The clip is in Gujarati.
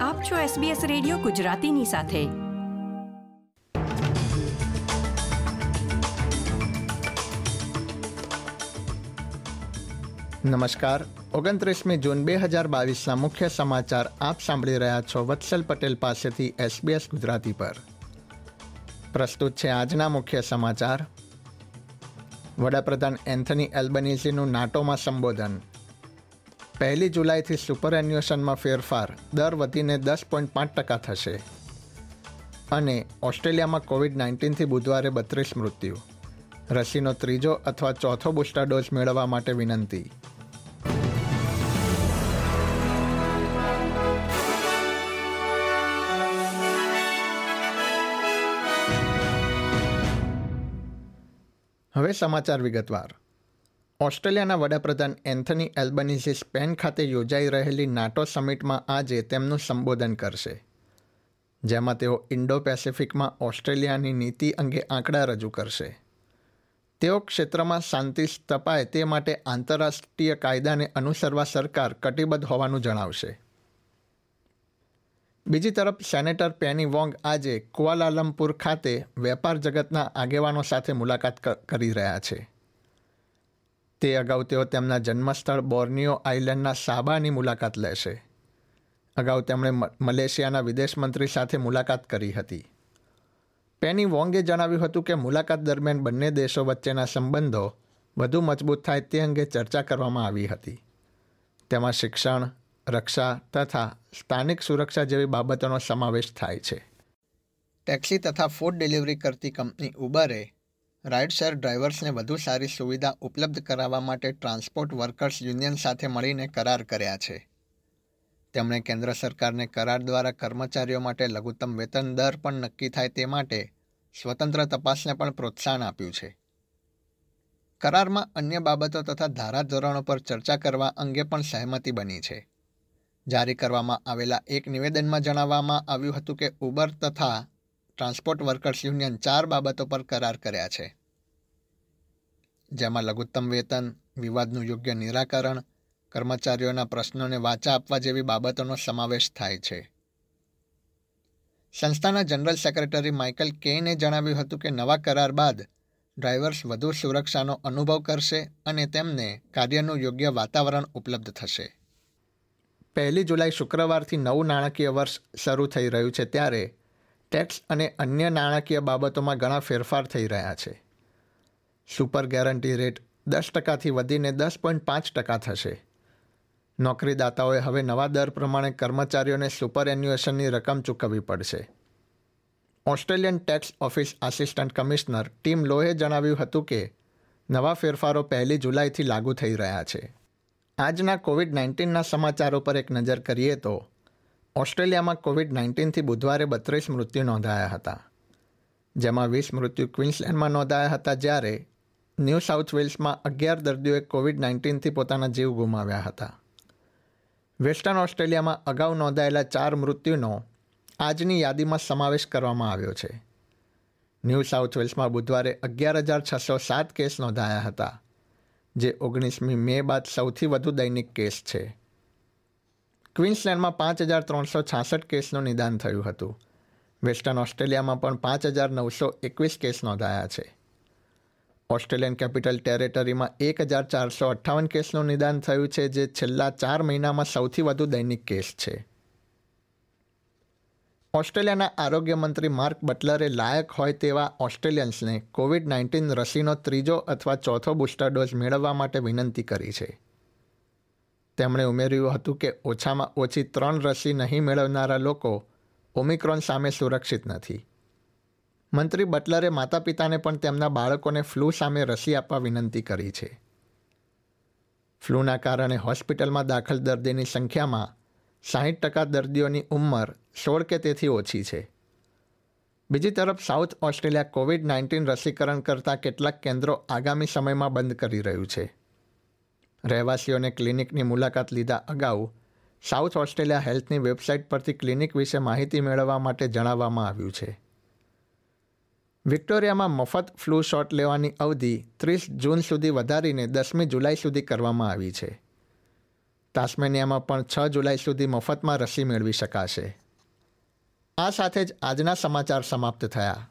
આપ છો SBS રેડિયો ગુજરાતીની સાથે. નમસ્કાર. ઓગણત્રીસમી જૂન બે હજાર બાવીસના મુખ્ય સમાચાર આપ સાંભળી રહ્યા છો વત્સલ પટેલ પાસેથી SBS ગુજરાતી પર. પ્રસ્તુત છે આજના મુખ્ય સમાચાર. વડાપ્રધાન એન્થની એલ્બનીઝીનું નાટોમાં સંબોધન. પહેલી જુલાઈથી સુપર એન્યુએશનમાં ફેરફાર. દર વધીને દસ પોઈન્ટ પાંચ ટકા થશે. અને ઓસ્ટ્રેલિયામાં કોવિડ નાઇન્ટીનથી બુધવારે બત્રીસ મૃત્યુ. રસીનો ત્રીજો અથવા ચોથો બુસ્ટર ડોઝ મેળવવા માટે વિનંતી. હવે સમાચાર વિગતવાર. ઓસ્ટ્રેલિયાના વડાપ્રધાન એન્થની એલ્બનીઝી સ્પેન ખાતે યોજાઈ રહેલી નાટો સમિટમાં આજે તેમનું સંબોધન કરશે. જેમાં તેઓ ઇન્ડો પેસિફિકમાં ઓસ્ટ્રેલિયાની નીતિ અંગે આંકડા રજૂ કરશે. તેઓ ક્ષેત્રમાં શાંતિ સ્થપાય તે માટે આંતરરાષ્ટ્રીય કાયદાને અનુસરવા સરકાર કટિબદ્ધ હોવાનું જણાવશે. બીજી તરફ, સેનેટર પેની વોંગ આજે કુઆલાલમપુર ખાતે વેપાર જગતના આગેવાનો સાથે મુલાકાત કરી રહ્યા છે. તે અગાઉ તેઓ તેમના જન્મસ્થળ બોર્નિયો આઇલેન્ડના સાબાની મુલાકાત લેશે. અગાઉ તેમણે મલેશિયાના વિદેશ મંત્રી સાથે મુલાકાત કરી હતી. પેની વોંગે જણાવ્યું હતું કે મુલાકાત દરમિયાન બંને દેશો વચ્ચેના સંબંધો વધુ મજબૂત થાય તે અંગે ચર્ચા કરવામાં આવી હતી. તેમાં શિક્ષણ, રક્ષા તથા સ્થાનિક સુરક્ષા જેવી બાબતોનો સમાવેશ થાય છે. ટેક્સી તથા ફૂડ ડિલિવરી કરતી કંપની ઉબરે રાઇડ શેર ડ્રાઈવર્સને વધુ સારી સુવિધા ઉપલબ્ધ કરાવવા માટે ટ્રાન્સપોર્ટ વર્કર્સ યુનિયન સાથે મળીને કરાર કર્યા છે. તેમણે કેન્દ્ર સરકારને કરાર દ્વારા કર્મચારીઓ માટે લઘુત્તમ વેતન દર પણ નક્કી થાય તે માટે સ્વતંત્ર તપાસને પણ પ્રોત્સાહન આપ્યું છે. કરારમાં અન્ય બાબતો તથા ધારાધોરણો પર ચર્ચા કરવા અંગે પણ સહમતી બની છે. જારી કરવામાં આવેલા એક નિવેદનમાં જણાવવામાં આવ્યું હતું કે ઉબર તથા ટ્રાન્સપોર્ટ વર્કર્સ યુનિયન ચાર બાબતો પર કરાર કર્યા છે. જેમાં લઘુત્તમ વેતન, વિવાદનું યોગ્ય નિરાકરણ, કર્મચારીઓના પ્રશ્નોને વાચા આપવા જેવી બાબતોનો સમાવેશ થાય છે. સંસ્થાના જનરલ સેક્રેટરી માઇકલ કેને જણાવ્યું હતું કે નવા કરાર બાદ ડ્રાઈવર્સ વધુ સુરક્ષાનો અનુભવ કરશે અને તેમને કાર્યનું યોગ્ય વાતાવરણ ઉપલબ્ધ થશે. પહેલી જુલાઈ શુક્રવારથી નવું નાણાકીય વર્ષ શરૂ થઈ રહ્યું છે ત્યારે ટેક્સ અને અન્ય નાણાકીય બાબતોમાં ઘણા ફેરફાર થઈ રહ્યા છે. સુપર ગેરંટી રેટ દસ ટકાથી વધીને દસ પોઈન્ટ પાંચ ટકા થશે. નોકરીદાતાઓએ હવે નવા દર પ્રમાણે કર્મચારીઓને સુપર એન્યુએશનની રકમ ચૂકવવી પડશે. Australian tax office assistant commissioner Tim લોહે જણાવ્યું હતું કે, નવા ફેરફારો પહેલી જુલાઈથી લાગુ થઈ રહ્યા છે. આજના કોવિડ નાઇન્ટીનના સમાચારો પર એક નજર કરીએ તો ઓસ્ટ્રેલિયામાં કોવિડ નાઇન્ટીનથી બુધવારે બત્રીસ મૃત્યુ નોંધાયા હતા, જેમાં વીસ મૃત્યુ ક્વિન્સલેન્ડમાં નોંધાયા હતા જ્યારે ન્યૂ સાઉથ વેલ્સમાં અગિયાર દર્દીઓએ કોવિડ નાઇન્ટીનથી પોતાના જીવ ગુમાવ્યા હતા. વેસ્ટર્ન ઓસ્ટ્રેલિયામાં અગાઉ નોંધાયેલા ચાર મૃત્યુનો આજની યાદીમાં સમાવેશ કરવામાં આવ્યો છે. ન્યૂ સાઉથ વેલ્સમાં બુધવારે અગિયાર હજાર છસો સાત કેસ નોંધાયા હતા, જે ઓગણીસમી મે બાદ સૌથી વધુ દૈનિક કેસ છે. ક્વીન્સલેન્ડમાં પાંચ હજાર ત્રણસો છાસઠ કેસનું નિદાન થયું હતું. વેસ્ટર્ન ઓસ્ટ્રેલિયામાં પણ પાંચ હજાર નવસો એકવીસ કેસ નોંધાયા છે. ઓસ્ટ્રેલિયન કેપિટલ ટેરેટરીમાં એક હજાર ચારસો અઠ્ઠાવન કેસનું નિદાન થયું છે, જે છેલ્લા ચાર મહિનામાં સૌથી વધુ દૈનિક કેસ છે. ઓસ્ટ્રેલિયાના આરોગ્ય મંત્રી માર્ક બટલરે લાયક હોય તેવા ઓસ્ટ્રેલિયન્સને કોવિડ નાઇન્ટીન રસીનો ત્રીજો અથવા ચોથો બુસ્ટર ડોઝ મેળવવા માટે વિનંતી કરી છે. તેમણે ઉમેર્યું હતું કે ઓછામાં ઓછી ત્રણ રસી નહીં મેળવનારા લોકો ઓમિક્રોન સામે સુરક્ષિત નથી. મંત્રી બટલરે માતા પિતાને પણ તેમના બાળકોને ફ્લૂ સામે રસી આપવા વિનંતી કરી છે. ફ્લૂના કારણે હોસ્પિટલમાં દાખલ દર્દીની સંખ્યામાં સાહીઠ ટકા દર્દીઓની ઉંમર સોળ કે તેથી ઓછી છે. બીજી તરફ સાઉથ ઓસ્ટ્રેલિયા કોવિડ નાઇન્ટીન રસીકરણ કરતા કેટલાક કેન્દ્રો આગામી સમયમાં બંધ કરી રહ્યું છે. રહેવાસીઓને ક્લિનિકની મુલાકાત લીધા અગાઉ, સાઉથ ઓસ્ટ્રેલિયા હેલ્થની વેબસાઇટ પરથી ક્લિનિક વિશે માહિતી મેળવવા માટે જણાવવામાં આવ્યું છે. વિક્ટોરિયામાં મફત ફ્લૂ શોટ લેવાની અવધિ ત્રીસ જૂન સુધી વધારીને દસમી જુલાઈ સુધી કરવામાં આવી છે. તાસ્મેનિયામાં પણ છ જુલાઈ સુધી મફતમાં રસી મેળવી શકાશે. આ સાથે જ આજના સમાચાર સમાપ્ત થયા.